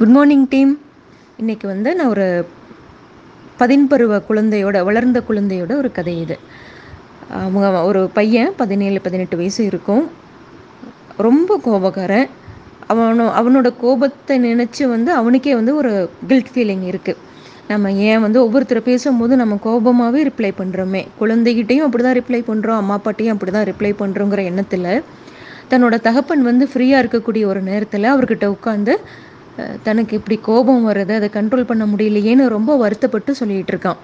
Good morning team இன்றைக்கி வந்து நான் ஒரு பதின்பருவ குழந்தையோட வளர்ந்த குழந்தையோட ஒரு கதை இது. அவங்க ஒரு பையன் பதினேழு பதினெட்டு வயசு இருக்கும். ரொம்ப கோபக்காரன். அவனோ அவனோட கோபத்தை நினச்சி வந்து அவனுக்கே வந்து ஒரு கில்ட் ஃபீலிங் இருக்குது நம்ம ஏன் வந்து ஒவ்வொருத்தர் பேசும்போது நம்ம கோபமாகவே ரிப்ளை பண்ணுறோமே குழந்தைகிட்டையும் அப்படி தான் ரிப்ளை பண்ணுறோம் அம்மா அப்பாட்டையும் அப்படி தான் ரிப்ளை பண்ணுறோங்கிற எண்ணத்தில் தன்னோட தகப்பன் வந்து ஃப்ரீயாக இருக்கக்கூடிய ஒரு நேரத்தில் அவர்கிட்ட உட்காந்து தனக்கு இப்படி கோபம் வருது அதை கண்ட்ரோல் பண்ண முடியலையேன்னு ரொம்ப வருத்தப்பட்டு சொல்லிகிட்டு இருக்கான்.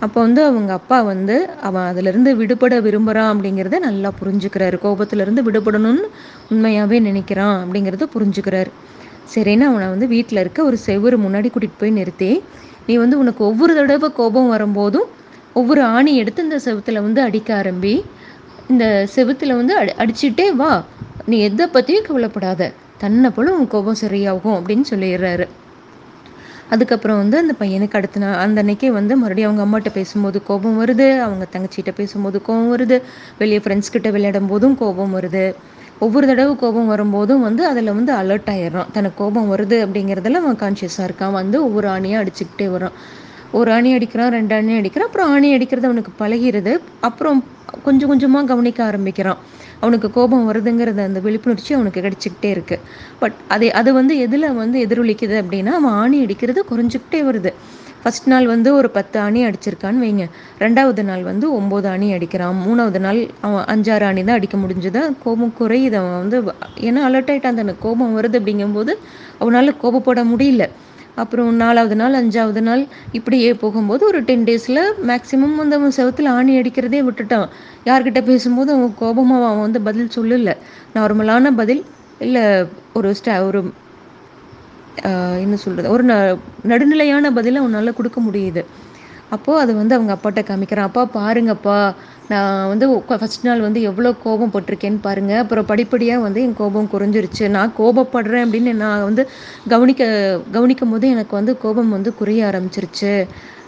அப்போ வந்து அவங்க அப்பா வந்து அவன் அதிலிருந்து விடுபட விரும்புகிறான் அப்படிங்கிறத நல்லா புரிஞ்சுக்கிறாரு. கோபத்திலேருந்து விடுபடணும்னு உண்மையாகவே நினைக்கிறான் அப்படிங்கிறத புரிஞ்சுக்கிறாரு. சரின்னு அவனை வந்து வீட்டில் இருக்க ஒரு செவ்வறு முன்னாடி கூட்டிகிட்டு போய் நிறுத்தி நீ வந்து உனக்கு ஒவ்வொரு தடவை கோபம் வரும்போதும் ஒவ்வொரு ஆணி எடுத்து இந்த செவத்தில் வந்து அடிக்க ஆரம்பி இந்த செவத்தில் வந்து அடி அடிச்சுட்டே வா. நீ எதை பற்றியும் கவலைப்படாத. தன்னை போல உன் கோபம் சரியாகும் அப்படின்னு சொல்லிடுறாரு. அதுக்கப்புறம் வந்து அந்த பையனுக்கு அடுத்த நாள் அந்த அன்னைக்கே வந்து மறுபடியும் அவங்க அம்மாட்ட பேசும்போது கோபம் வருது அவங்க தங்கச்சிகிட்ட பேசும்போது கோபம் வருது வெளியே ஃப்ரெண்ட்ஸ் கிட்ட விளையாடும் போதும் கோபம் வருது. ஒவ்வொரு தடவை கோபம் வரும்போதும் வந்து அதில் வந்து அலர்ட் ஆயிடுறான். தனக்கு கோபம் வருது அப்படிங்கிறதுல அவன் கான்ஷியஸாக இருக்கான். வந்து ஒவ்வொரு ஆணியாக அடிச்சுக்கிட்டே வரான் ஒரு அணி அடிக்கிறான் ரெண்டு அணி அடிக்கிறான் அப்புறம் அணி அடிக்கிறது அவனுக்கு பழகிறது அப்புறம் கொஞ்சம் கொஞ்சமாக கவனிக்க ஆரம்பிக்கிறான். அவனுக்கு கோபம் வருதுங்கிறது அந்த விழிப்புணர்ச்சி அவனுக்கு கிடைச்சிக்கிட்டே இருக்குது பட் அது அது வந்து எதில் வந்து எதிரொலிக்குது அப்படின்னா அவன் ஆணி அடிக்கிறது குறைஞ்சிக்கிட்டே வருது. ஃபஸ்ட் நாள் வந்து ஒரு பத்து அணி அடிச்சிருக்கான்னு வைங்க. ரெண்டாவது நாள் வந்து ஒம்பது அணி அடிக்கிறான். மூணாவது நாள் அவன் அஞ்சாறு அணி தான் அடிக்க முடிஞ்சது. கோபம் குறையுது அவன் வந்து. ஏன்னா அலர்ட் ஆகிட்டான் அந்த கோபம் வருது அப்படிங்கும்போது அவனால் கோபப்பட முடியல. அப்புறம் நாலாவது நாள் அஞ்சாவது நாள் இப்படியே போகும்போது ஒரு டென் டேஸில் மேக்ஸிமம் வந்து அவன் செவத்தில் ஆணி அடிக்கிறதே விட்டுட்டான். யார்கிட்ட பேசும்போது அவன் கோபமாக அவன் வந்து பதில் சொல்லலை. நார்மலான பதில் இல்லை ஒரு ஸ்டா ஒரு என்ன சொல்கிறது ஒரு ந நடுநிலையான பதிலை அவனால் கொடுக்க முடியுது. அப்போது அது வந்து அவங்க அப்பாட்ட காமிக்கிறான் அப்பா பாருங்கப்பா நான் வந்து ஃபஸ்ட் நாள் வந்து எவ்வளோ கோபம் பட்டிருக்கேன்னு பாருங்கள் அப்புறம் படிப்படியாக வந்து என் கோபம் குறைஞ்சிருச்சு. நான் கோபப்படுறேன் அப்படின்னு நான் வந்து கவனிக்க கவனிக்கும் போது எனக்கு வந்து கோபம் வந்து குறைய ஆரம்பிச்சிருச்சு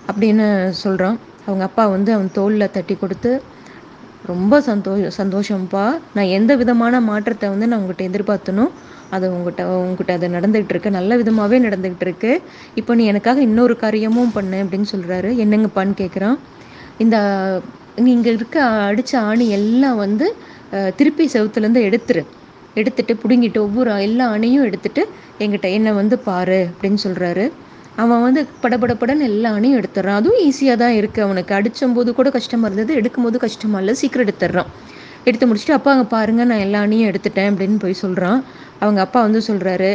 அப்படின்னு சொல்கிறான் அவங்க அப்பா வந்து அவன் தோளில் தட்டி கொடுத்து ரொம்ப சந்தோஷம் சந்தோஷம்ப்பா நான் எந்த விதமான மாற்றத்தை வந்து நான் உங்கள்கிட்ட எதிர்பார்த்தனோ அது உங்கள்கிட்ட உங்ககிட்ட அது நடந்துகிட்டு இருக்கு நல்ல விதமாகவே நடந்துகிட்டு இருக்கு இப்போ நீ எனக்காக இன்னொரு காரியமும் பண்ணு அப்படின்னு சொல்கிறாரு என்னங்கப்பான்னு கேட்குறான் இந்த நீங்கள் இருக்க அடித்த ஆணி எல்லாம் வந்து திருப்பி செவத்துலேருந்து எடுத்துரு. எடுத்துட்டு பிடுங்கிட்டு ஒவ்வொரு எல்லா அணையும் எடுத்துட்டு எங்கிட்ட என்னை வந்து பாரு அப்படின்னு சொல்கிறாரு அவன் வந்து படபடப்படன்னு எல்லா அணையும் எடுத்துடுறான். அதுவும் ஈஸியாக தான் இருக்குது அவனுக்கு அடிச்சும்போது கூட கஷ்டமாக இருந்தது. எடுக்கும்போது கஷ்டமாக இல்லை. சீக்கிரம் எடுத்துடுறான். எடுத்து முடிச்சுட்டு அப்பா அங்கே பாருங்கள் நான் எல்லா அணையும் எடுத்துட்டேன் அப்படின்னு போய் சொல்கிறான் அவங்க அப்பா வந்து சொல்கிறாரு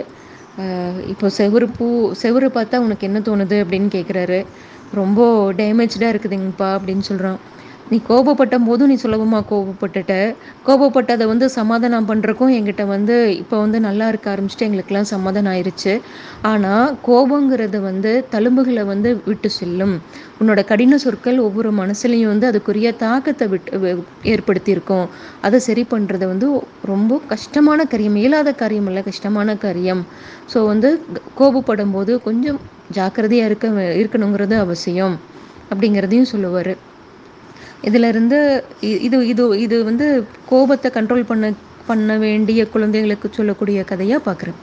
இப்போ செவரு பூ செவரு பார்த்தா உனக்கு என்ன தோணுது? அப்படின்னு கேட்குறாரு ரொம்ப டேமேஜ்டாக இருக்குதுங்கப்பா அப்படின்னு சொல்கிறான் நீ கோபப்பட்ட போதும் நீ சுலபமாக கோபப்பட்டுட்ட. கோபப்பட்டதை வந்து சமாதானம் பண்ணுறக்கும் எங்கிட்ட வந்து இப்போ வந்து நல்லா இருக்க ஆரம்பிச்சுட்டு எங்களுக்கெல்லாம் சமாதானம் ஆயிடுச்சு ஆனால் கோபங்கிறது வந்து தழும்புகளை வந்து விட்டு செல்லும். உன்னோட கடின சொற்கள் ஒவ்வொரு மனசுலையும் வந்து அதுக்குரிய தாக்கத்தை விட்டு ஏற்படுத்தியிருக்கோம். அதை சரி பண்ணுறது வந்து ரொம்ப கஷ்டமான காரியம். இயலாத காரியம் இல்லை கஷ்டமான காரியம். ஸோ வந்து கோபப்படும் போது கொஞ்சம் ஜாக்கிரதையாக இருக்க இருக்கணுங்கிறது அவசியம். அப்படிங்கிறதையும் சொல்லுவார். இதிலிருந்து இது இது இது வந்து கோபத்தை கண்ட்ரோல் பண்ண பண்ண வேண்டிய குழந்தைகளுக்கு சொல்லக்கூடிய கதையாக பார்க்குறேன்